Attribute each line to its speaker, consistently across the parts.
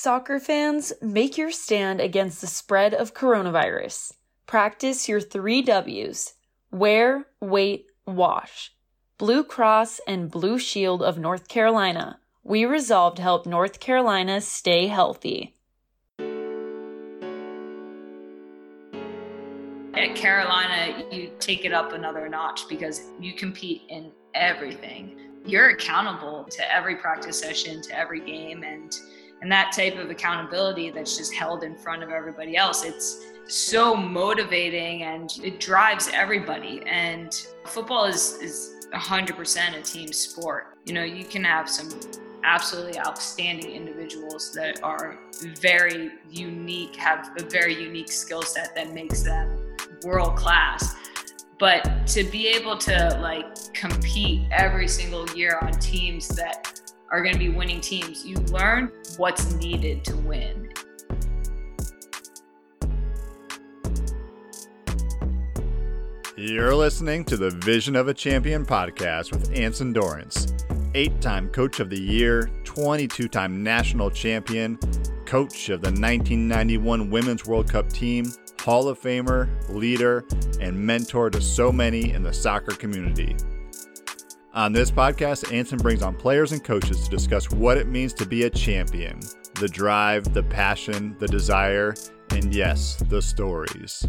Speaker 1: Soccer fans, make your stand against the spread of coronavirus. Practice your three W's wear, wait, wash. Blue Cross and Blue Shield of North Carolina. We resolve to help North Carolina stay healthy.
Speaker 2: At Carolina, you take it up another notch because you compete in everything. You're accountable to every practice session, to every game, and and that type of accountability that's just held in front of everybody else. It's so motivating and it drives everybody. And football is is 100% a team sport. You know, you can have some absolutely outstanding individuals that are very unique, have a very unique skill set that makes them world class. But to be able to like compete every single year on teams that are going to be winning teams, you learn what's needed to win.
Speaker 3: You're listening to the Vision of a Champion podcast with Anson Dorrance, eight time Coach of the Year, 22 time national champion, coach of the 1991 Women's World Cup team, Hall of Famer, leader, and mentor to so many in the soccer community. On this podcast, Anson brings on players and coaches to discuss what it means to be a champion the drive, the passion, the desire, and yes, the stories.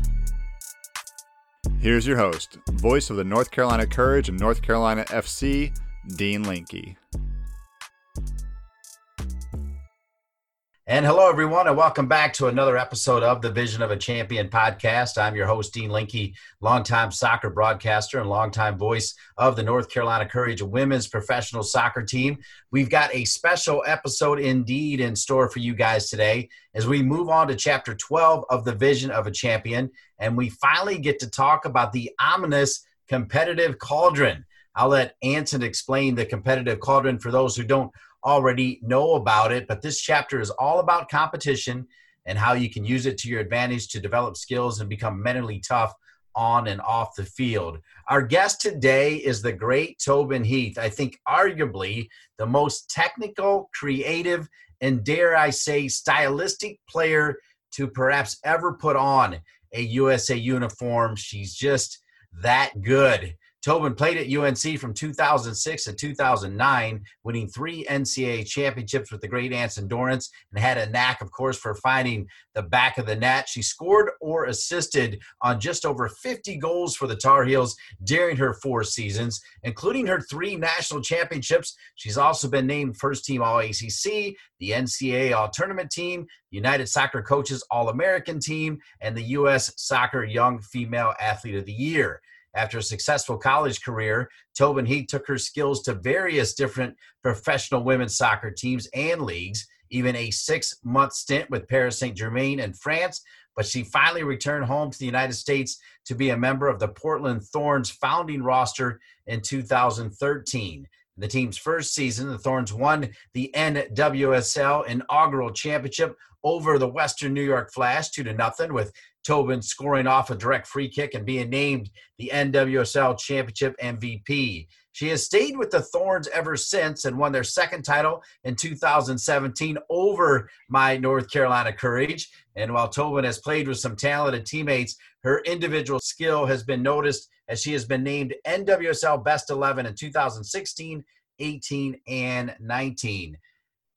Speaker 3: Here's your host, voice of the North Carolina Courage and North Carolina FC, Dean Linke.
Speaker 4: And hello, everyone, and welcome back to another episode of the Vision of a Champion podcast. I'm your host, Dean Linke, longtime soccer broadcaster and longtime voice of the North Carolina Courage women's professional soccer team. We've got a special episode indeed in store for you guys today as we move on to chapter 12 of the Vision of a Champion. And we finally get to talk about the ominous competitive cauldron. I'll let Anson explain the competitive cauldron for those who don't already know about it. But this chapter is all about competition and how you can use it to your advantage to develop skills and become mentally tough on and off the field. Our guest today is the great Tobin Heath. I think arguably the most technical, creative, and dare I say, stylistic player to perhaps ever put on a USA uniform. She's just that good. Tobin played at UNC from 2006 to 2009, winning three NCAA championships with the great Anson Dorrance, and had a knack, of course, for finding the back of the net. She scored or assisted on just over 50 goals for the Tar Heels during her four seasons, including her three national championships. She's also been named first team All ACC, the NCAA All Tournament team, United Soccer Coaches All American team, and the U.S. Soccer Young Female Athlete of the Year. After a successful college career, Tobin Heath took her skills to various different professional women's soccer teams and leagues, even a six month stint with Paris Saint Germain in France. But she finally returned home to the United States to be a member of the Portland Thorns founding roster in 2013. In the team's first season, the Thorns won the NWSL inaugural championship over the Western New York Flash two to nothing, with Tobin scoring off a direct free kick and being named the NWSL Championship MVP. She has stayed with the Thorns ever since and won their second title in 2017 over my North Carolina Courage. And while Tobin has played with some talented teammates, her individual skill has been noticed as she has been named NWSL Best 11 in 2016, 18, and 19.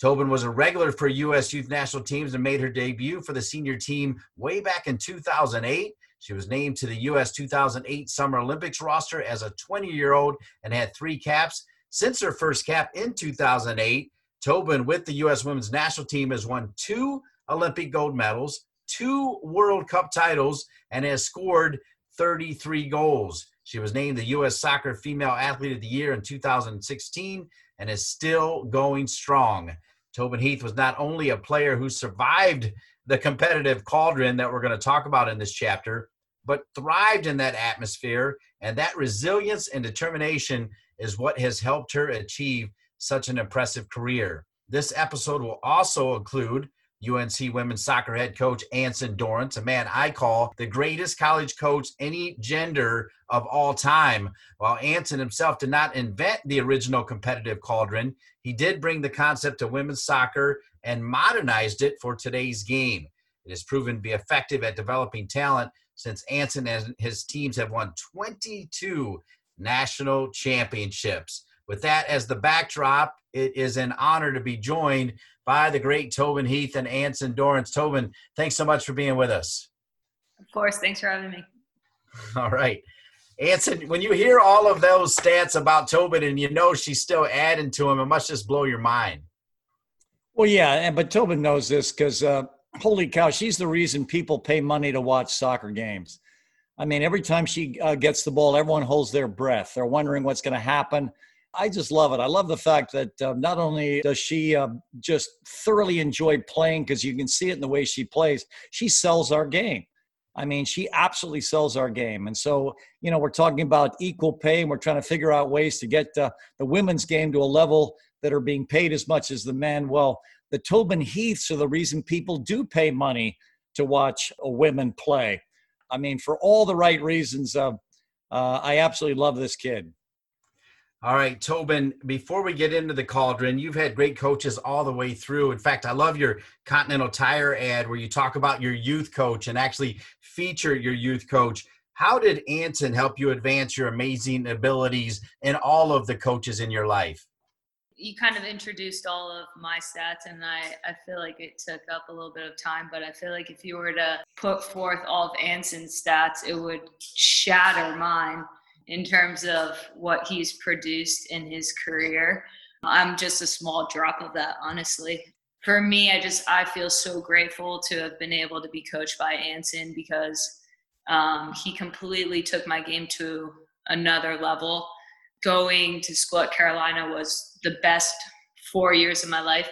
Speaker 4: Tobin was a regular for U.S. youth national teams and made her debut for the senior team way back in 2008. She was named to the U.S. 2008 Summer Olympics roster as a 20 year old and had three caps. Since her first cap in 2008, Tobin with the U.S. women's national team has won two Olympic gold medals, two World Cup titles, and has scored 33 goals. She was named the U.S. Soccer Female Athlete of the Year in 2016 and is still going strong. Tobin Heath was not only a player who survived the competitive cauldron that we're going to talk about in this chapter, but thrived in that atmosphere. And that resilience and determination is what has helped her achieve such an impressive career. This episode will also include UNC women's soccer head coach Anson Dorrance, a man I call the greatest college coach any gender of all time. While Anson himself did not invent the original competitive cauldron, he did bring the concept of women's soccer and modernized it for today's game. It has proven to be effective at developing talent since Anson and his teams have won 22 national championships. With that as the backdrop, it is an honor to be joined by the great Tobin Heath and Anson Dorrance. Tobin, thanks so much for being with us.
Speaker 2: Of course. Thanks for having me.
Speaker 4: All right. Anson, when you hear all of those stats about Tobin and you know she's still adding to them, it must just blow your mind.
Speaker 5: Well, yeah, and but Tobin knows this because uh, holy cow, she's the reason people pay money to watch soccer games. I mean, every time she uh, gets the ball, everyone holds their breath. They're wondering what's going to happen. I just love it. I love the fact that uh, not only does she uh, just thoroughly enjoy playing because you can see it in the way she plays, she sells our game. I mean, she absolutely sells our game. And so, you know, we're talking about equal pay and we're trying to figure out ways to get uh, the women's game to a level that are being paid as much as the men. Well, the Tobin Heaths are the reason people do pay money to watch a women play. I mean, for all the right reasons. Uh, uh, I absolutely love this kid.
Speaker 4: All right, Tobin, before we get into the cauldron, you've had great coaches all the way through. In fact, I love your Continental Tire ad where you talk about your youth coach and actually feature your youth coach. How did Anson help you advance your amazing abilities and all of the coaches in your life?
Speaker 2: You kind of introduced all of my stats, and I, I feel like it took up a little bit of time, but I feel like if you were to put forth all of Anson's stats, it would shatter mine in terms of what he's produced in his career. I'm just a small drop of that, honestly. For me, I just I feel so grateful to have been able to be coached by Anson because um, he completely took my game to another level. Going to school at Carolina was the best four years of my life.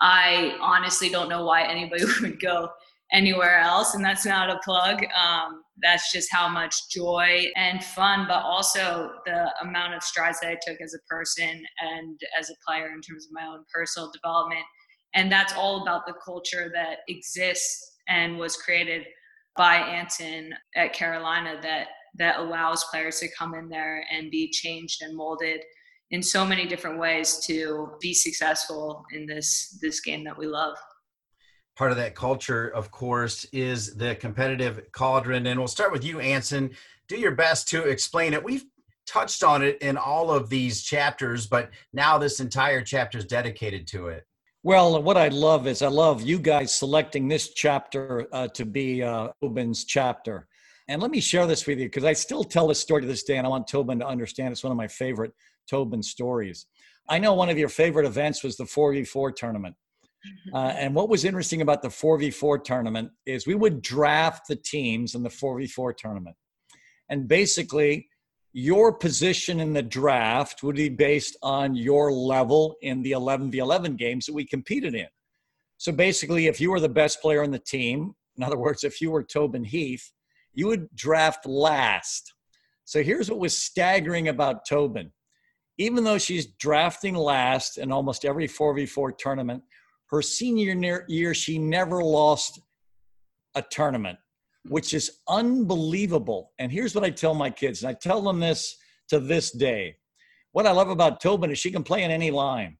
Speaker 2: I honestly don't know why anybody would go anywhere else, and that's not a plug. Um, that's just how much joy and fun, but also the amount of strides that I took as a person and as a player in terms of my own personal development. And that's all about the culture that exists and was created by Anson at Carolina that that allows players to come in there and be changed and molded in so many different ways to be successful in this this game that we love
Speaker 4: part of that culture, of course, is the competitive cauldron. And we'll start with you, Anson. Do your best to explain it. We've touched on it in all of these chapters, but now this entire chapter is dedicated to it.
Speaker 5: Well, what I love is I love you guys selecting this chapter uh, to be uh, Tobin's chapter. And let me share this with you because I still tell this story to this day, and I want Tobin to understand it's one of my favorite Tobin stories. I know one of your favorite events was the 4v4 tournament. Uh, and what was interesting about the 4v4 tournament is we would draft the teams in the 4v4 tournament. And basically, your position in the draft would be based on your level in the 11v11 games that we competed in. So basically, if you were the best player on the team, in other words, if you were Tobin Heath, you would draft last. So here's what was staggering about Tobin. Even though she's drafting last in almost every 4v4 tournament, her senior year, she never lost a tournament, which is unbelievable. And here's what I tell my kids, and I tell them this to this day. What I love about Tobin is she can play in any line.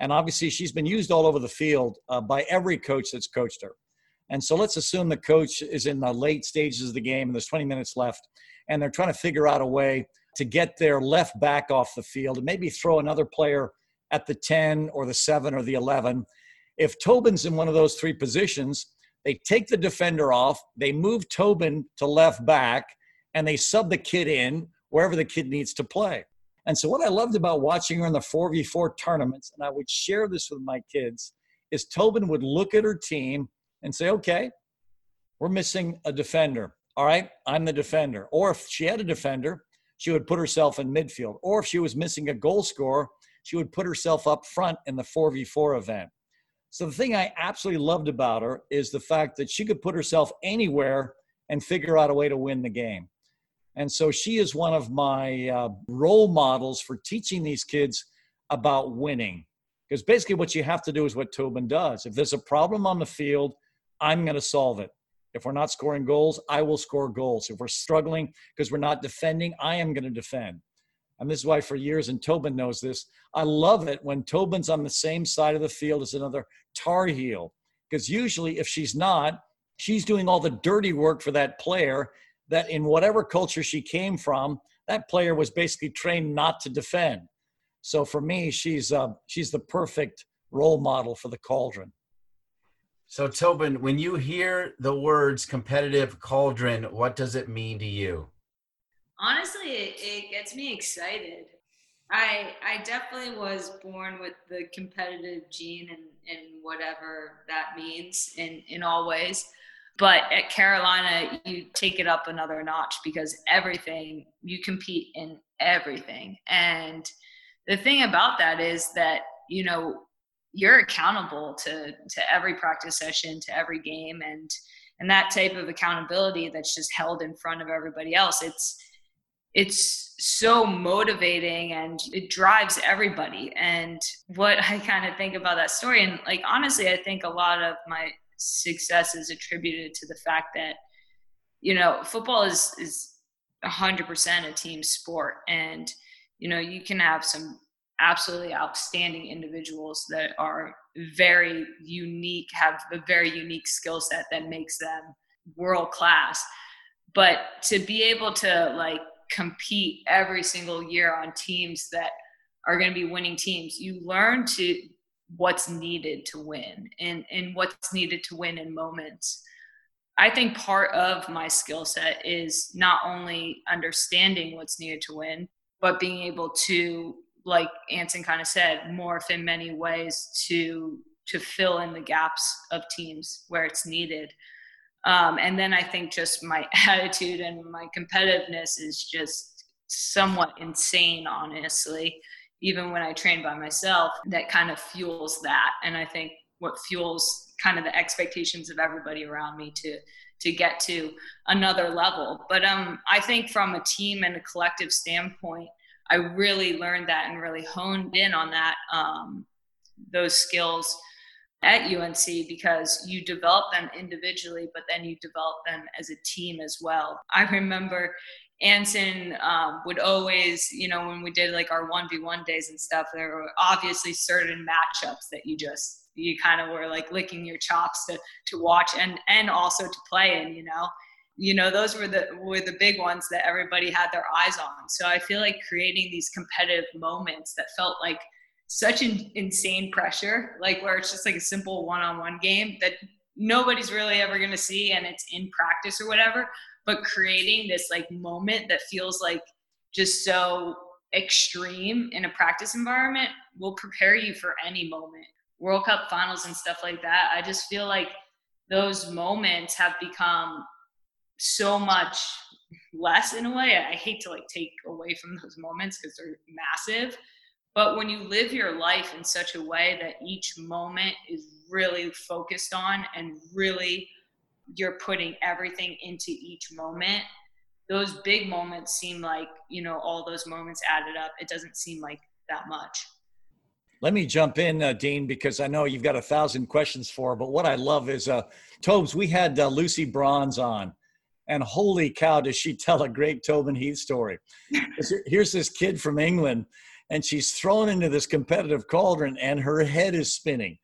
Speaker 5: And obviously, she's been used all over the field uh, by every coach that's coached her. And so let's assume the coach is in the late stages of the game and there's 20 minutes left, and they're trying to figure out a way to get their left back off the field and maybe throw another player at the 10 or the 7 or the 11 if Tobin's in one of those three positions, they take the defender off, they move Tobin to left back, and they sub the kid in wherever the kid needs to play. And so, what I loved about watching her in the 4v4 tournaments, and I would share this with my kids, is Tobin would look at her team and say, okay, we're missing a defender. All right, I'm the defender. Or if she had a defender, she would put herself in midfield. Or if she was missing a goal scorer, she would put herself up front in the 4v4 event. So the thing I absolutely loved about her is the fact that she could put herself anywhere and figure out a way to win the game. And so she is one of my uh, role models for teaching these kids about winning. Because basically, what you have to do is what Tobin does. If there's a problem on the field, I'm going to solve it. If we're not scoring goals, I will score goals. If we're struggling because we're not defending, I am going to defend. And this is why for years, and Tobin knows this, I love it when Tobin's on the same side of the field as another Tar Heel. Because usually, if she's not, she's doing all the dirty work for that player that in whatever culture she came from, that player was basically trained not to defend. So for me, she's uh, she's the perfect role model for the cauldron.
Speaker 4: So Tobin, when you hear the words competitive cauldron, what does it mean to you?
Speaker 2: Honestly it, it gets me excited. I i definitely was born with the competitive gene and and whatever that means in in all ways. But at carolina you take it up another notch because everything you compete in everything. And the thing about that is that you know you're accountable to to every practice session to every game and and that type of accountability that's just held in front of everybody else it's it's so motivating and it drives everybody. And what I kind of think about that story, and like honestly, I think a lot of my success is attributed to the fact that, you know, football is is 100% a team sport. And, you know, you can have some absolutely outstanding individuals that are very unique, have a very unique skill set that makes them world class. But to be able to like compete every single year on teams that are going to be winning teams. You learn to what's needed to win and and what's needed to win in moments. I think part of my skill set is not only understanding what's needed to win but being able to like anson kind of said morph in many ways to to fill in the gaps of teams where it's needed um, and then I think just my attitude and my competitiveness is just somewhat insane, honestly. Even when I train by myself, that kind of fuels that. And I think what fuels kind of the expectations of everybody around me to to get to another level. But um, I think from a team and a collective standpoint, I really learned that and really honed in on that um, those skills at UNC because you develop them individually, but then you develop them as a team as well. I remember Anson um, would always, you know, when we did like our 1v1 days and stuff, there were obviously certain matchups that you just, you kind of were like licking your chops to, to watch and, and also to play in, you know. You know, those were the were the big ones that everybody had their eyes on. So I feel like creating these competitive moments that felt like such an insane pressure, like where it's just like a simple one-on-one game that nobody's really ever going to see and it's in practice or whatever, but creating this like moment that feels like just so extreme in a practice environment will prepare you for any moment. World Cup finals and stuff like that. I just feel like those moments have become so much less in a way. I hate to like take away from those moments because they're massive, but when you live your life in such a way that each moment is really focused on and really you're putting everything into each moment, those big moments seem like, you know, all those moments added up. It doesn't seem like that much.
Speaker 5: Let me jump in, uh, Dean, because I know you've got a thousand questions for her. But what I love is, uh, Tobes, we had uh, Lucy Bronze on, and holy cow, does she tell a great Tobin Heath story? Here's this kid from England and she's thrown into this competitive cauldron and her head is spinning.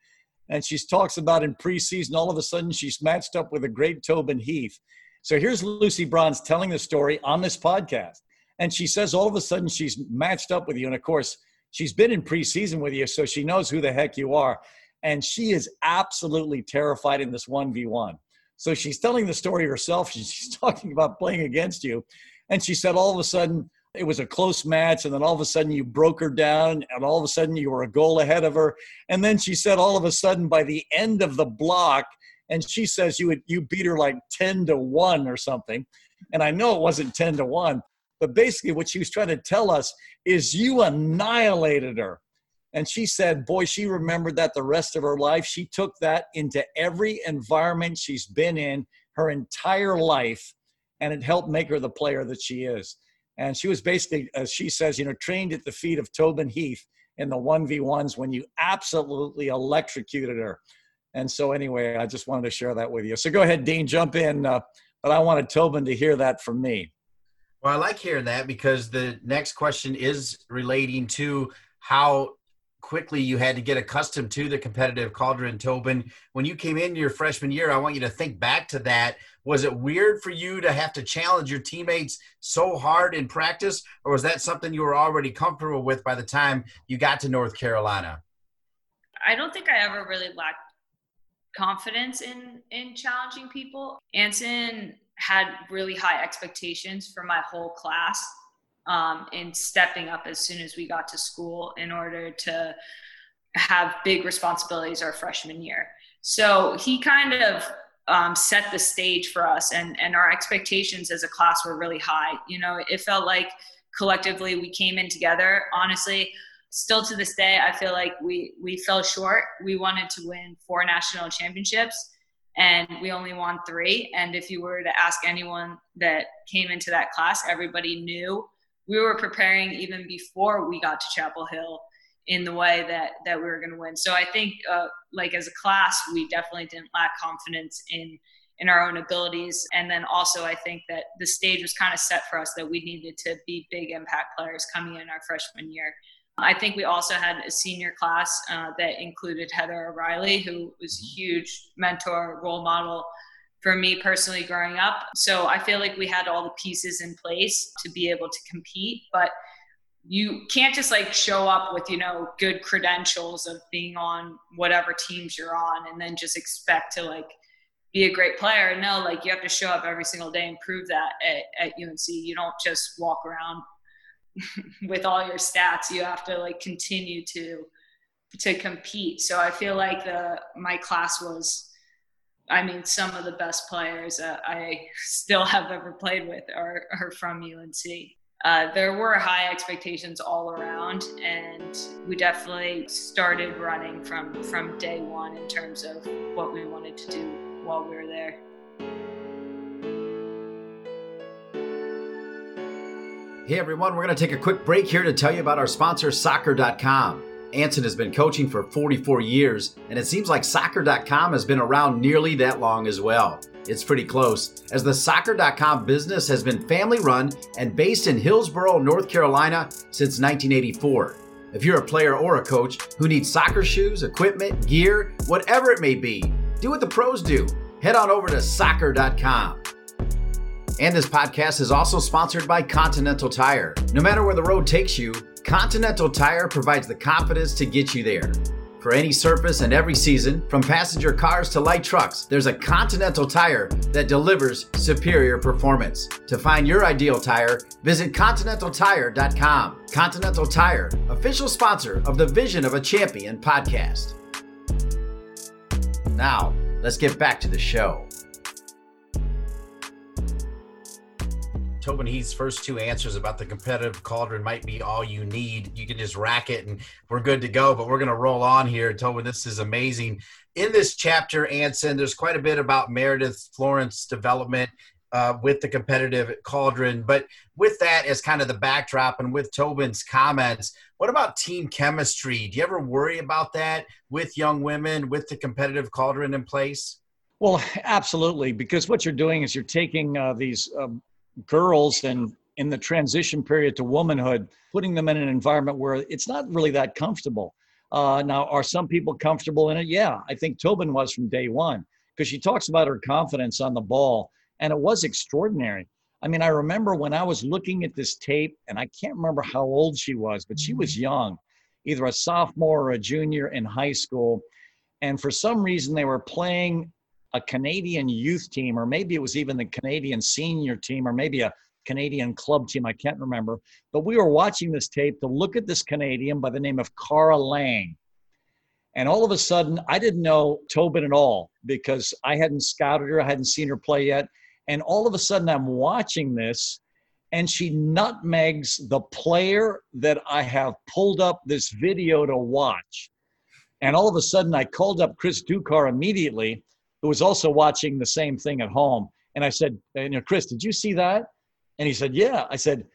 Speaker 5: And she talks about in preseason, all of a sudden she's matched up with a great Tobin Heath. So here's Lucy Bronze telling the story on this podcast. And she says all of a sudden she's matched up with you. And of course, she's been in preseason with you, so she knows who the heck you are. And she is absolutely terrified in this 1v1. So she's telling the story herself. She's talking about playing against you. And she said all of a sudden, it was a close match and then all of a sudden you broke her down and all of a sudden you were a goal ahead of her. And then she said all of a sudden by the end of the block and she says you would you beat her like 10 to 1 or something. And i know it wasn't 10 to 1 but basically what she was trying to tell us is you annihilated her. And she said boy she remembered that the rest of her life. She took that into every environment she's been in her entire life and it helped make her the player that she is and she was basically, as she says, you know, trained at the feet of Tobin Heath in the 1v1s when you absolutely electrocuted her. And so, anyway, I just wanted to share that with you. So go ahead, Dean, jump in. Uh, but I wanted Tobin to hear that from me.
Speaker 4: Well, I like hearing that because the next question is relating to how quickly you had to get accustomed to the competitive cauldron tobin. When you came in your freshman year i want you to think back to that. Was it weird for you to have to challenge your teammates so hard in practice or was that something you were already comfortable with by the time you got to north carolina?
Speaker 2: I don't think i ever really lacked confidence in in challenging people. Anson had really high expectations for my whole class um, in stepping up as soon as we got to school in order to have big responsibilities our freshman year. So he kind of um, set the stage for us, and and our expectations as a class were really high. You know, it felt like collectively we came in together. Honestly, still to this day, I feel like we we fell short. We wanted to win four national championships, and we only won three. And if you were to ask anyone that came into that class, everybody knew we were preparing even before we got to Chapel Hill in the way that that we were going to win. So I think, uh, like as a class, we definitely didn't lack confidence in in our own abilities. And then also, I think that the stage was kind of set for us that we needed to be big impact players coming in our freshman year. I think we also had a senior class uh, that included Heather O'Reilly, who was a huge mentor, role model for me personally growing up. So I feel like we had all the pieces in place to be able to compete, but you can't just like show up with, you know, good credentials of being on whatever teams you're on and then just expect to like be a great player. No, like you have to show up every single day and prove that at, at UNC. You don't just walk around with all your stats. You have to like continue to to compete. So I feel like the my class was I mean, some of the best players uh, I still have ever played with are, are from UNC. Uh, there were high expectations all around, and we definitely started running from from day one in terms of what we wanted to do while we were there.
Speaker 4: Hey everyone, we're going to take a quick break here to tell you about our sponsor, Soccer.com. Anson has been coaching for 44 years, and it seems like soccer.com has been around nearly that long as well. It's pretty close, as the soccer.com business has been family run and based in Hillsborough, North Carolina since 1984. If you're a player or a coach who needs soccer shoes, equipment, gear, whatever it may be, do what the pros do. Head on over to soccer.com. And this podcast is also sponsored by Continental Tire. No matter where the road takes you, Continental Tire provides the confidence to get you there. For any surface and every season, from passenger cars to light trucks, there's a Continental Tire that delivers superior performance. To find your ideal tire, visit ContinentalTire.com. Continental Tire, official sponsor of the Vision of a Champion podcast. Now, let's get back to the show. Tobin Heath's first two answers about the competitive cauldron might be all you need. You can just rack it and we're good to go. But we're going to roll on here. Tobin, this is amazing. In this chapter, Anson, there's quite a bit about Meredith Florance development uh, with the competitive cauldron. But with that as kind of the backdrop and with Tobin's comments, what about team chemistry? Do you ever worry about that with young women with the competitive cauldron in place?
Speaker 5: Well, absolutely, because what you're doing is you're taking uh, these um, girls and in the transition period to womanhood, putting them in an environment where it's not really that comfortable. Uh, now, are some people comfortable in it? Yeah, I think Tobin was from day one because she talks about her confidence on the ball, and it was extraordinary. I mean, I remember when I was looking at this tape, and I can't remember how old she was, but she was young, either a sophomore or a junior in high school. And for some reason, they were playing a Canadian youth team, or maybe it was even the Canadian senior team, or maybe a Canadian club team. I can't remember. But we were watching this tape to look at this Canadian by the name of Kara Lang. And all of a sudden, I didn't know Tobin at all because I hadn't scouted her, I hadn't seen her play yet. And all of a sudden, I'm watching this, and she nutmegs the player that I have pulled up this video to watch. And all of a sudden, I called up Chris Ducar immediately who was also watching the same thing at home. And I said, you know, Chris, did you see that? And he said, yeah. I said,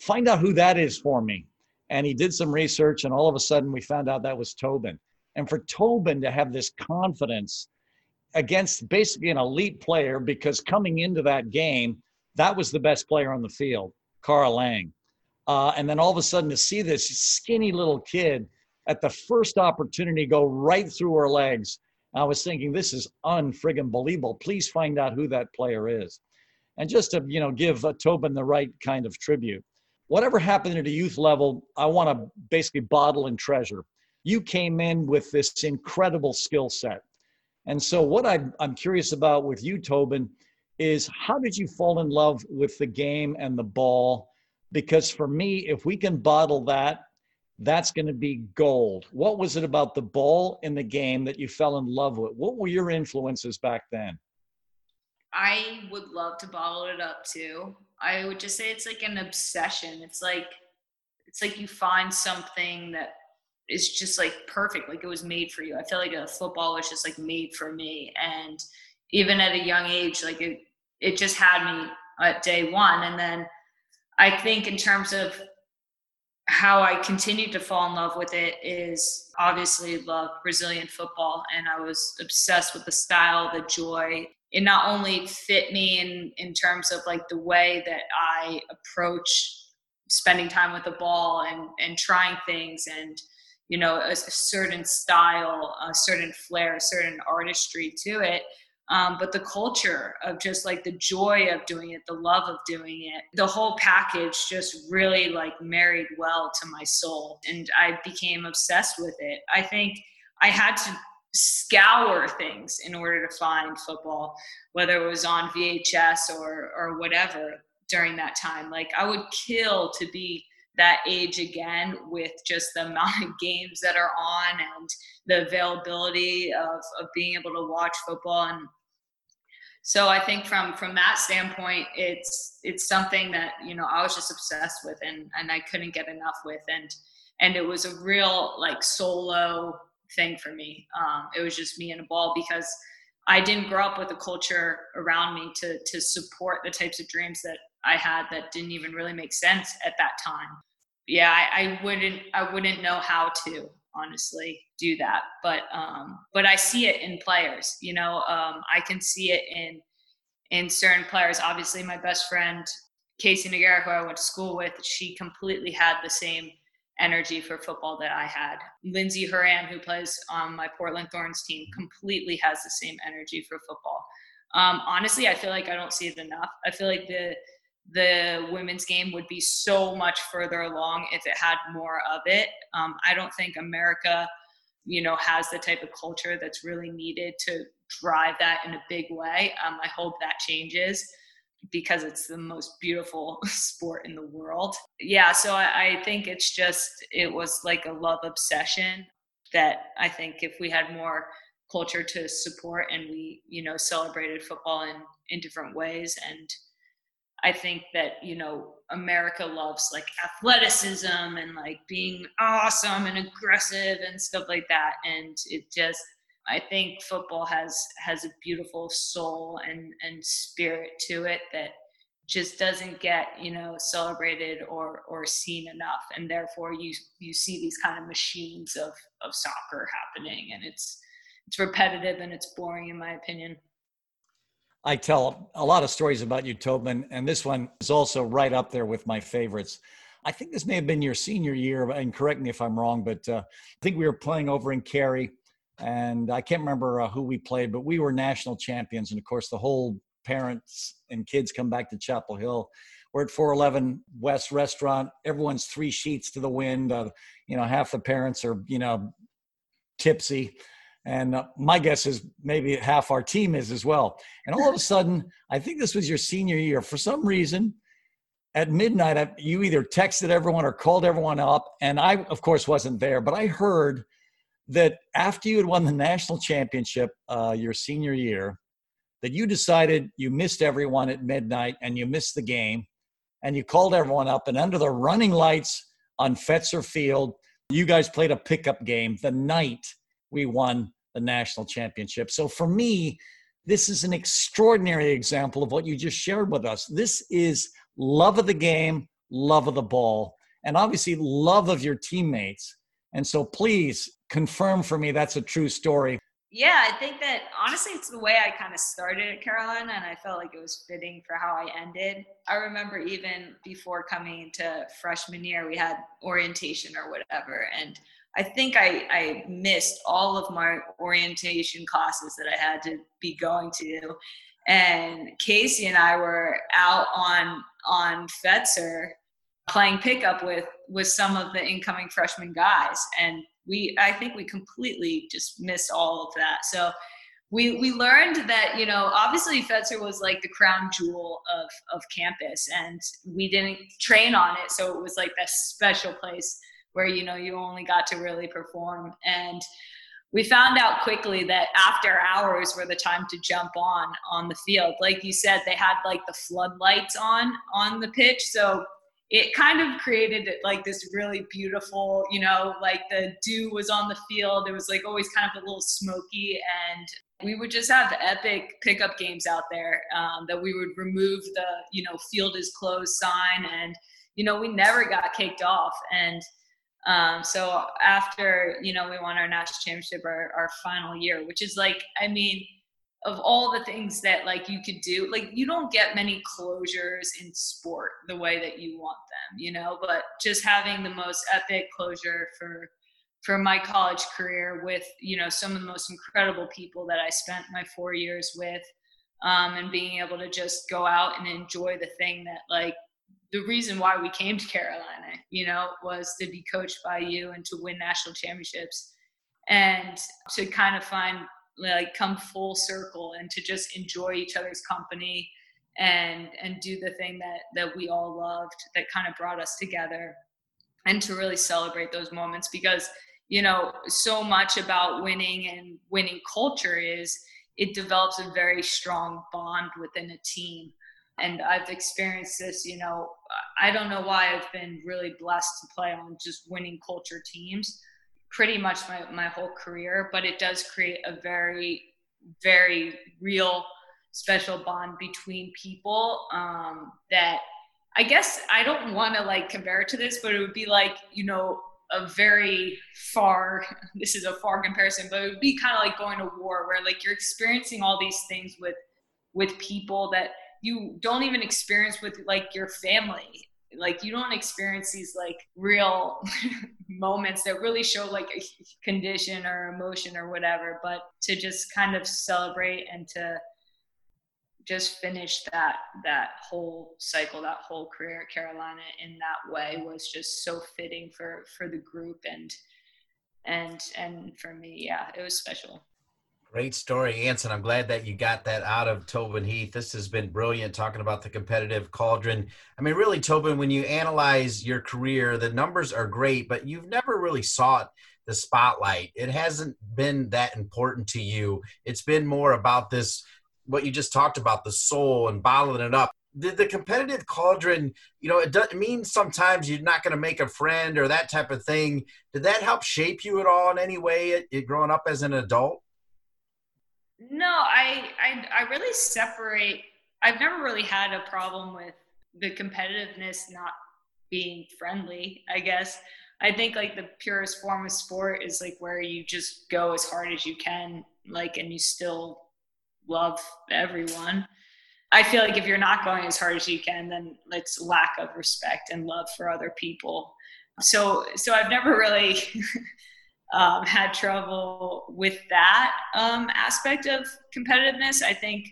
Speaker 5: find out who that is for me. And he did some research, and all of a sudden we found out that was Tobin. And for Tobin to have this confidence against basically an elite player, because coming into that game, that was the best player on the field, Kara Lang. Uh, and then all of a sudden to see this skinny little kid at the first opportunity go right through her legs, I was thinking, this is unfriggin' believable. Please find out who that player is. And just to, you know, give uh, Tobin the right kind of tribute. Whatever happened at a youth level, I want to basically bottle and treasure. You came in with this incredible skill set. And so, what I'm, I'm curious about with you, Tobin, is how did you fall in love with the game and the ball? Because for me, if we can bottle that, that's going to be gold. What was it about the ball in the game that you fell in love with? What were your influences back then?
Speaker 2: I would love to bottle it up too. I would just say it's like an obsession. It's like it's like you find something that is just like perfect, like it was made for you. I feel like a football was just like made for me. And even at a young age, like it it just had me at day one. And then I think in terms of how I continued to fall in love with it is obviously love Brazilian football. And I was obsessed with the style, the joy. It not only fit me in, in terms of like the way that I approach spending time with the ball and, and trying things and, you know, a, a certain style, a certain flair, a certain artistry to it, um, but the culture of just like the joy of doing it the love of doing it the whole package just really like married well to my soul and i became obsessed with it. I think i had to scour things in order to find football whether it was on vhs or or whatever during that time. Like i would kill to be that age again with just the amount of games that are on and the availability of, of being able to watch football and so I think from from that standpoint, it's it's something that you know I was just obsessed with and and I couldn't get enough with and and it was a real like solo thing for me. Um, it was just me and a ball because I didn't grow up with a culture around me to to support the types of dreams that I had that didn't even really make sense at that time. Yeah, I, I wouldn't I wouldn't know how to honestly do that. But um but i see it in players you know um i can see it in in certain players. Obviously my best friend casey Nogueira, who i went to school with she completely had the same energy for football that i had. Lindsey horan who plays on my portland thorns team completely has the same energy for football. Um, honestly i feel like i don't see it enough. I feel like the the women's game would be so much further along if it had more of it. Um, I don't think America, you know, has the type of culture that's really needed to drive that in a big way. Um, I hope that changes because it's the most beautiful sport in the world. Yeah, so I, I think it's just, it was like a love obsession that I think if we had more culture to support and we, you know, celebrated football in, in different ways and I think that, you know, America loves like athleticism and like being awesome and aggressive and stuff like that. And it just, I think football has has a beautiful soul and and spirit to it that just doesn't get you know celebrated or or seen enough. And therefore you you see these kind of machines of of soccer happening. And it's it's repetitive and it's boring in my opinion
Speaker 5: I tell a lot of stories about you, Tobin, and this one is also right up there with my favorites. I think this may have been your senior year, and correct me if I'm wrong, but uh, I think we were playing over in Cary, and I can't remember uh, who we played, but we were national champions. And of course, the whole parents and kids come back to Chapel Hill. We're at 411 West Restaurant. Everyone's three sheets to the wind. Uh, you know, half the parents are, you know, tipsy and uh, my guess is maybe half our team is as well. And all of a sudden, I think this was your senior year. For some reason, at midnight, you either texted everyone or called everyone up. And I, of course, wasn't there, but I heard that after you had won the national championship uh, your senior year, that you decided you missed everyone at midnight and you missed the game. And you called everyone up, and under the running lights on Fetzer Field, you guys played a pickup game the night we won national championship. So for me, this is an extraordinary example of what you just shared with us. This is love of the game, love of the ball, and obviously love of your teammates. And so please confirm for me that's a true story.
Speaker 2: Yeah, I think that honestly, it's the way I kind of started at Carolina, and I felt like it was fitting for how I ended. I remember even before coming to freshman year, we had orientation or whatever, and I think I, I missed all of my orientation classes that I had to be going to. And Casey and I were out on on Fetzer playing pickup with with some of the incoming freshman guys. And we i think we completely just missed all of that. So we we learned that you know obviously Fetzer was like the crown jewel of of campus and we didn't train on it. So it was like that special place where you know you only got to really perform. And we found out quickly that after hours were the time to jump on on the field. Like you said they had like the floodlights on on the pitch. So it kind of created like this really beautiful, you know, like the dew was on the field. It was like always kind of a little smoky. And we would just have epic pickup games out there um, that we would remove the, you know, field is closed sign. And, you know, we never got kicked off. And um, so after, you know, we won our national championship our, our final year, which is like, I mean, of all the things that like you could do like you don't get many closures in sport the way that you want them you know? But just having the most epic closure for for my college career with you know some of the most incredible people that i spent my four years with um, and being able to just go out and enjoy the thing that like the reason why we came to carolina you know was to be coached by you and to win national championships and to kind of find like come full circle and to just enjoy each other's company and and do the thing that that we all loved that kind of brought us together and to really celebrate those moments because you know so much about winning and winning culture is it develops a very strong bond within a team and i've experienced this you know i don't know why i've been really blessed to play on just winning culture teams pretty much my, my whole career, but it does create a very, very real special bond between people um, that I guess I don't want to like compare it to this, but it would be like, you know, a very far, this is a far comparison, but it would be kind of like going to war where like you're experiencing all these things with, with people that you don't even experience with like your family. Like you don't experience these like real moments that really show like a condition or emotion or whatever but to just kind of celebrate and to just finish that that whole cycle that whole career at carolina in that way was just so fitting for for the group and and and for me. Yeah it was special
Speaker 4: Great story, Anson. I'm glad that you got that out of Tobin Heath. This has been brilliant talking about the competitive cauldron. I mean, really, Tobin, when you analyze your career, the numbers are great, but you've never really sought the spotlight. It hasn't been that important to you. It's been more about this, what you just talked about, the soul and bottling it up. Did the competitive cauldron, you know, it doesn't mean sometimes you're not going to make a friend or that type of thing. Did that help shape you at all in any way it, it growing up as an adult?
Speaker 2: No, I, I I really separate. I've never really had a problem with the competitiveness not being friendly. I guess I think like the purest form of sport is like where you just go as hard as you can, like, and you still love everyone. I feel like if you're not going as hard as you can, then it's lack of respect and love for other people. So, so I've never really um, had trouble with that um, aspect of competitiveness. I think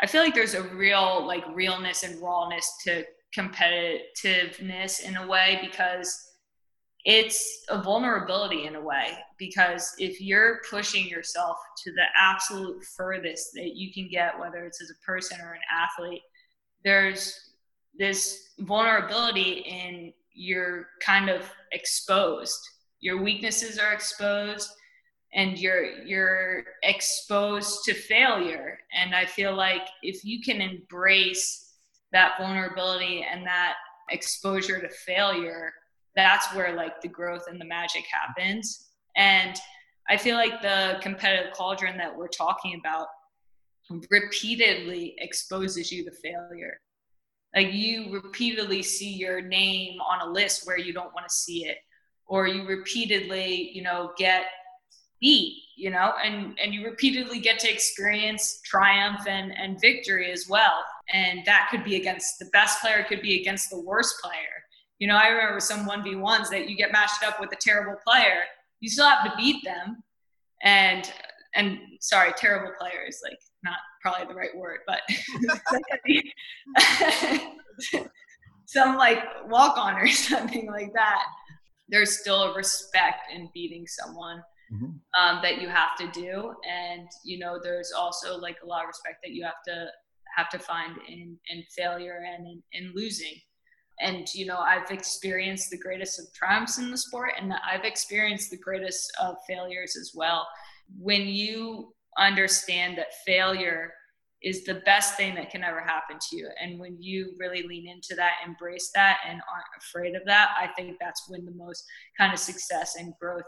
Speaker 2: I feel like there's a real like realness and rawness to competitiveness in a way because it's a vulnerability in a way because if you're pushing yourself to the absolute furthest that you can get whether it's as a person or an athlete there's this vulnerability in you're kind of exposed your weaknesses are exposed and you're you're exposed to failure. And i feel like if you can embrace that vulnerability and that exposure to failure that's where like the growth and the magic happens. And i feel like the competitive cauldron that we're talking about repeatedly exposes you to failure. Like you repeatedly see your name on a list where you don't want to see it or you repeatedly, you know, get beat, you know and and you repeatedly get to experience triumph and and victory as well. And that could be against the best player could be against the worst player. You know i remember some 1v1s that you get matched up with a terrible player you still have to beat them. And and sorry terrible players like not probably the right word but some like walk on or something like that there's still a respect in beating someone mm-hmm. um, that you have to do. And you know there's also like a lot of respect that you have to have to find in in failure and in, in losing. And you know i've experienced the greatest of triumphs in the sport and i've experienced the greatest of failures as well. When you understand that failure is the best thing that can ever happen to you. And when you really lean into that, embrace that, and aren't afraid of that, I think that's when the most kind of success and growth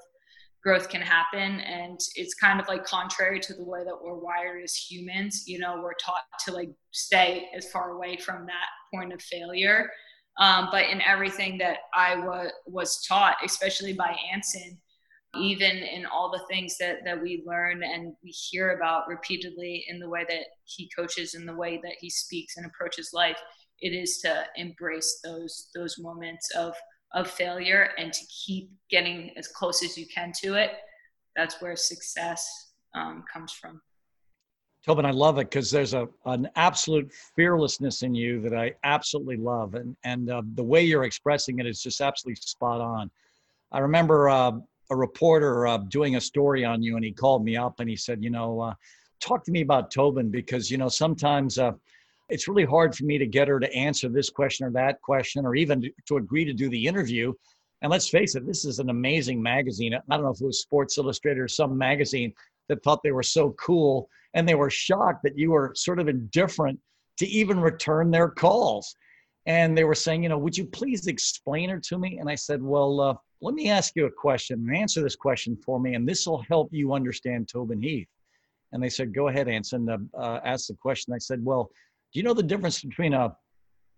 Speaker 2: growth can happen and it's kind of like contrary to the way that we're wired as humans you know we're taught to like stay as far away from that point of failure um, but in everything that i wa- was taught especially by anson even in all the things that, that we learn and we hear about repeatedly in the way that he coaches in the way that he speaks and approaches life it is to embrace those those moments of of failure and to keep getting as close as you can to it that's where success um, comes from
Speaker 5: Tobin, I love it because there's a an absolute fearlessness in you that I absolutely love, and and uh, the way you're expressing it is just absolutely spot on. I remember uh, a reporter uh, doing a story on you, and he called me up and he said, you know, uh, talk to me about Tobin because you know sometimes uh, it's really hard for me to get her to answer this question or that question, or even to, agree to do the interview. And let's face it, this is an amazing magazine. I don't know if it was Sports Illustrated or some magazine that thought they were so cool, and they were shocked that you were sort of indifferent to even return their calls. And they were saying, you know, would you please explain her to me? And I said, well, uh, let me ask you a question and answer this question for me, and this will help you understand Tobin Heath. And they said, go ahead, Anson, uh, uh, ask the question. I said, well, do you know the difference between a,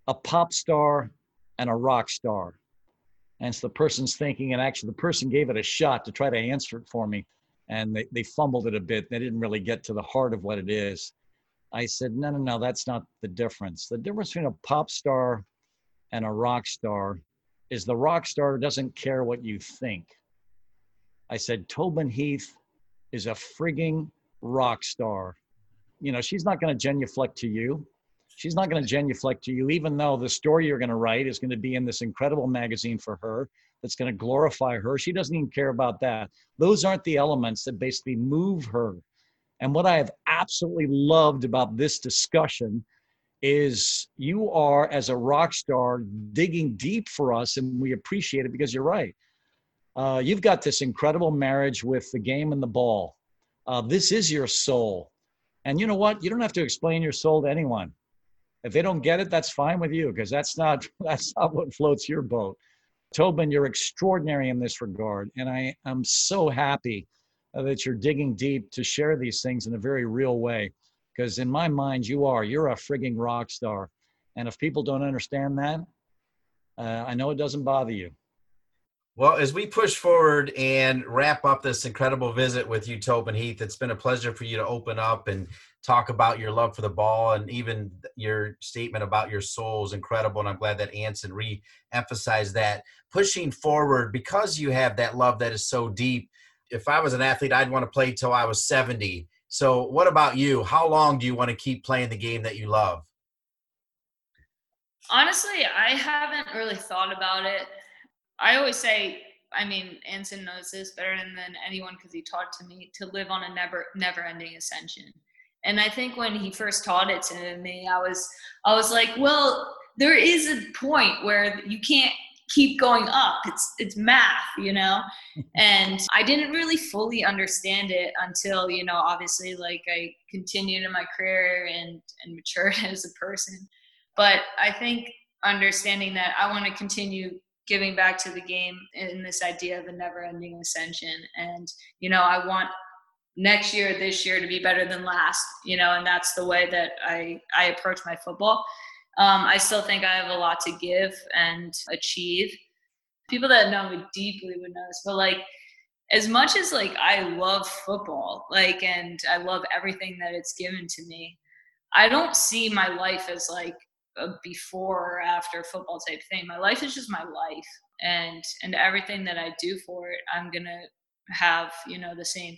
Speaker 5: a pop star and a rock star? And so the person's thinking, and actually the person gave it a shot to try to answer it for me. And they, they fumbled it a bit. They didn't really get to the heart of what it is. I said, no, no, no, that's not the difference. The difference between a pop star and a rock star is the rock star doesn't care what you think. I said, Tobin Heath is a frigging rock star. You know, she's not going to genuflect to you. She's not going to genuflect to you, even though the story you're going to write is going to be in this incredible magazine for her that's going to glorify her. She doesn't even care about that. Those aren't the elements that basically move her. And what I have absolutely loved about this discussion is you are as a rock star digging deep for us and we appreciate it because you're right. Uh, you've got this incredible marriage with the game and the ball. Uh, this is your soul. And you know what? You don't have to explain your soul to anyone. If they don't get it that's fine with you because that's not that's not what floats your boat. Tobin you're extraordinary in this regard and i am so happy that you're digging deep to share these things in a very real way because in my mind, you are. You're a frigging rock star. And if people don't understand that, uh, I know it doesn't bother you.
Speaker 4: Well, as we push forward and wrap up this incredible visit with you, Tobin Heath, it's been a pleasure for you to open up and talk about your love for the ball and even your statement about your soul is incredible. And I'm glad that Anson re emphasized that. Pushing forward, because you have that love that is so deep, if I was an athlete, I'd want to play till I was 70 so, what about you? How long do you want to keep playing the game that you love?
Speaker 2: Honestly, I haven't really thought about it. I always say, I mean, Anson knows this better than anyone because he taught to me to live on a never never ending ascension. And I think when he first taught it to me, I was I was like, well, there is a point where you can't keep going up. It's it's math you know? And i didn't really fully understand it until you know obviously like i continued in my career and and matured as a person. But i think understanding that i want to continue giving back to the game in this idea of a never ending ascension. And you know i want next year this year to be better than last you know and that's the way that i i approach my football um, I still think I have a lot to give and achieve. People that know me deeply would know this, but like as much as like I love football, like, and I love everything that it's given to me, I don't see my life as like a before or after football type thing. My life is just my life, and and everything that I do for it, I'm gonna have you know the same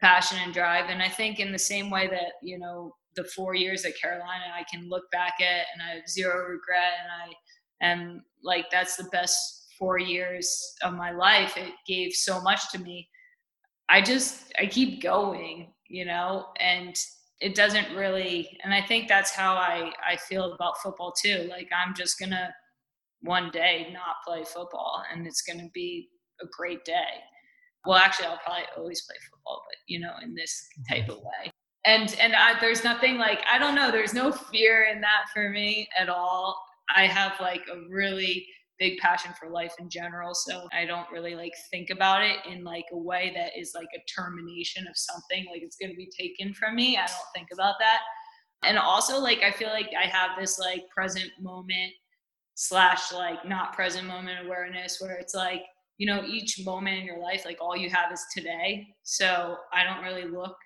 Speaker 2: passion and drive. And I think in the same way that you know the four years at Carolina, I can look back at and I have zero regret, and I am like that's the best four years of my life. It gave so much to me. I just I keep going, you know, and it doesn't really and I think that's how I I feel about football too. Like I'm just going to one day not play football and it's going to be a great day. Well, actually I'll probably always play football, but you know, in this type of mm-hmm. way. And and I, there's nothing like I don't know, there's no fear in that for me at all. I have like a really big passion for life in general so i don't really like think about it in like a way that is like a termination of something like it's going to be taken from me i don't think about that and also like i feel like i have this like present moment slash like not present moment awareness where it's like you know each moment in your life like all you have is today so i don't really look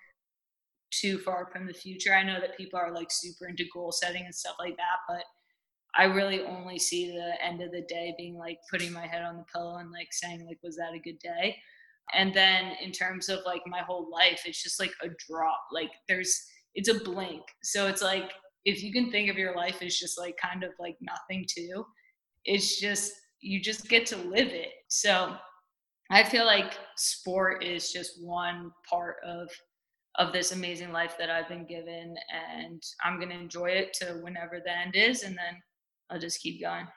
Speaker 2: too far from the future i know that people are like super into goal setting and stuff like that but I really only see the end of the day being like putting my head on the pillow and like saying like was that a good day? And then in terms of like my whole life, it's just like a drop. Like there's it's a blink. So it's like if you can think of your life as just like kind of like nothing too, it's just you just get to live it. So I feel like sport is just one part of of this amazing life that I've been given and I'm to enjoy it to whenever the end is and then I'll just keep going.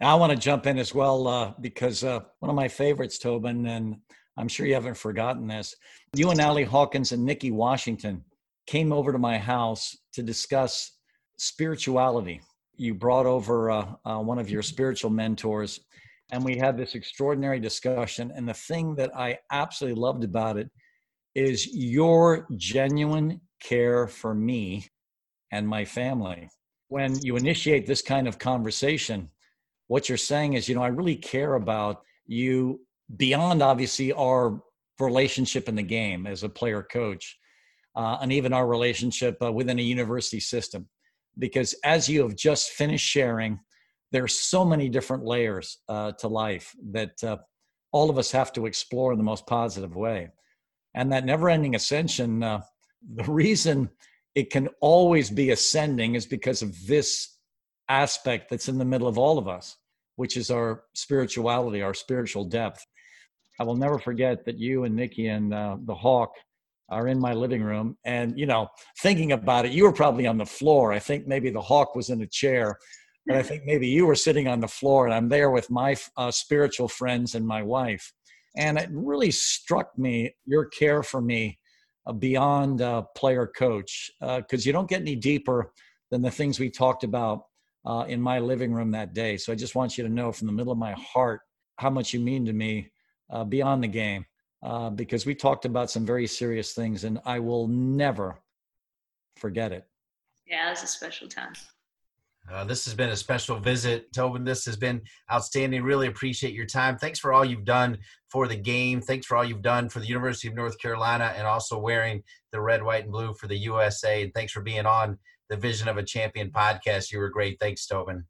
Speaker 5: I want to jump in as well uh, because uh, one of my favorites, Tobin, and I'm sure you haven't forgotten this. You and Allie Hawkins and Nikki Washington came over to my house to discuss spirituality. You brought over uh, uh one of your spiritual mentors, and we had this extraordinary discussion. And the thing that I absolutely loved about it is your genuine care for me and my family when you initiate this kind of conversation, what you're saying is, you know, I really care about you beyond obviously our relationship in the game as a player coach, uh, and even our relationship uh, within a university system. Because as you have just finished sharing, there's so many different layers uh, to life that uh, all of us have to explore in the most positive way. And that never ending ascension, uh, the reason it can always be ascending is because of this aspect that's in the middle of all of us, which is our spirituality, our spiritual depth. I will never forget that you and Nikki and uh, the Hawk are in my living room. And, you know, thinking about it, you were probably on the floor. I think maybe the Hawk was in a chair, but I think maybe you were sitting on the floor. And I'm there with my uh, spiritual friends and my wife. And it really struck me, your care for me uh, beyond uh, player coach because uh, you don't get any deeper than the things we talked about uh, in my living room that day. So I just want you to know from the middle of my heart how much you mean to me uh, beyond the game because we talked about some very serious things and I will never forget it.
Speaker 2: Yeah, it was a special time.
Speaker 4: Uh, this has been a special visit, Tobin. This has been outstanding. Really appreciate your time. Thanks for all you've done for the game. Thanks for all you've done for the University of North Carolina and also wearing the red, white, and blue for the USA. And thanks for being on the Vision of a Champion podcast. You were great. Thanks, Tobin.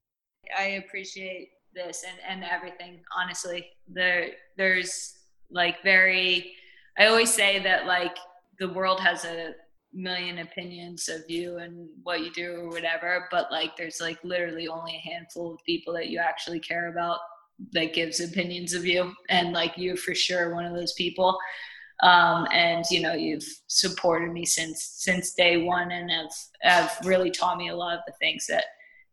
Speaker 2: I appreciate this and, and everything. Honestly, there there's like very. I always say that like the world has a million opinions of you and what you do or whatever but like there's like literally only a handful of people that you actually care about that gives opinions of you and like you for sure one of those people. Um, and you know you've supported me since since day one and have have really taught me a lot of the things that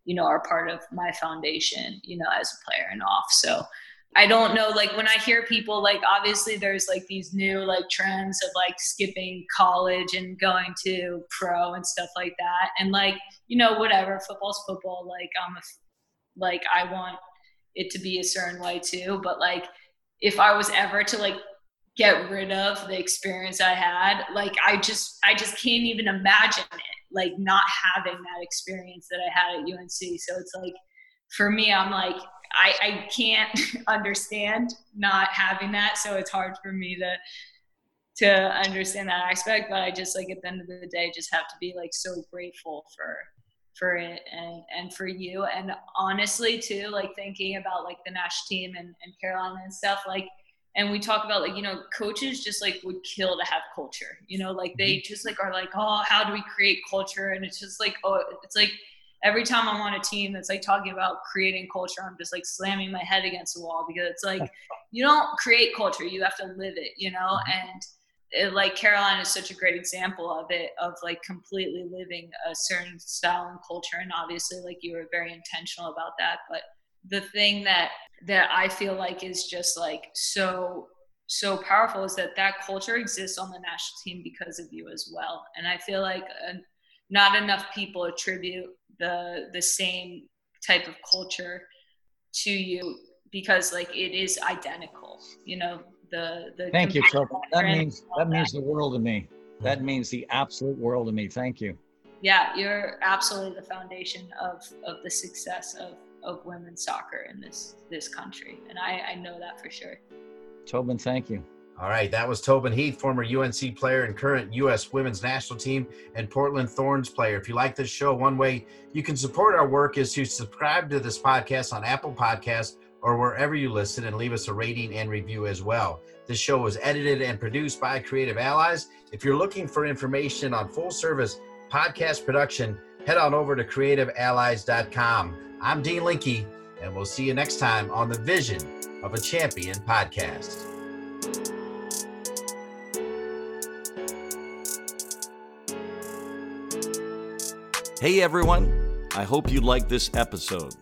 Speaker 2: you know are part of my foundation you know as a player and off. So I don't know, like when I hear people, like obviously there's like these new like trends of like skipping college and going to pro and stuff like that. And like, you know, whatever, football's football. Like, I'm a, like, I want it to be a certain way too. But like, if I was ever to like get rid of the experience I had, like, I just, I just can't even imagine it, like not having that experience that I had at UNC. So it's like, for me, I'm like, I, I can't understand not having that. So it's hard for me to to understand that aspect. But I just like at the end of the day just have to be like so grateful for for it and and for you. And honestly too, like thinking about like the Nash team and, and Carolina and stuff, like and we talk about like you know coaches just like would kill to have culture you know like they mm-hmm. just like are like oh how do we create culture and it's just like oh it's like every time I'm on a team that's like talking about creating culture, I'm just like slamming my head against the wall because it's like you don't create culture, you have to live it, you know? Mm-hmm. And it, like Carolina is such a great example of it, of like completely living a certain style and culture. And obviously, like you were very intentional about that. But the thing that that I feel like is just like so so powerful is that that culture exists on the national team because of you as well. And I feel like uh, not enough people attribute the the same type of culture to you because like it is identical you know the the
Speaker 6: thank you. So that means that, that means the world to me. That means the absolute world to me. Thank you.
Speaker 2: Yeah you're absolutely the foundation of of the success of of women's soccer in this this country and i i know that for sure.
Speaker 6: Tobin thank you
Speaker 4: all right, that was Tobin Heath, former UNC player and current U.S. women's national team and Portland Thorns player. If you like this show, one way you can support our work is to subscribe to this podcast on Apple Podcasts or wherever you listen and leave us a rating and review as well. This show was edited and produced by Creative Allies. If you're looking for information on full service podcast production, head on over to creativeallies.com. I'm Dean Linke, and we'll see you next time on the Vision of a Champion podcast.
Speaker 5: Hey everyone, I hope you liked this episode.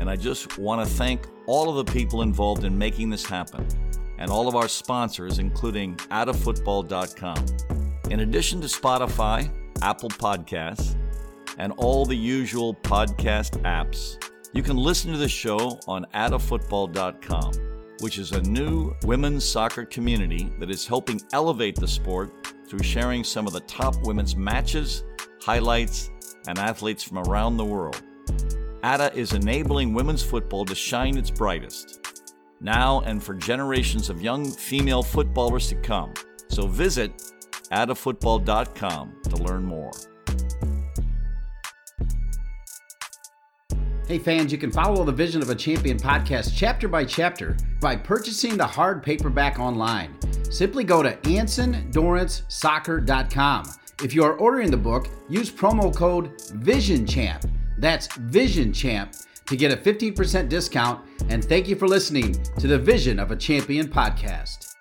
Speaker 5: And I just want to thank all of the people involved in making this happen and all of our sponsors, including adafootball.com. In addition to Spotify, Apple Podcasts, and all the usual podcast apps, you can listen to the show on adafootball.com, which is a new women's soccer community that is helping elevate the sport through sharing some of the top women's matches, highlights, and athletes from around the world. ADA is enabling women's football to shine its brightest, now and for generations of young female footballers to come. So visit adafootball.com to learn more.
Speaker 7: Hey fans, you can follow the Vision of a Champion podcast chapter by chapter by purchasing the hard paperback online. Simply go to AnsonDorranceSoccer.com. If you are ordering the book, use promo code VISIONCHAMP. That's VISIONCHAMP to get a 15% discount. And thank you for listening to the Vision of a Champion podcast.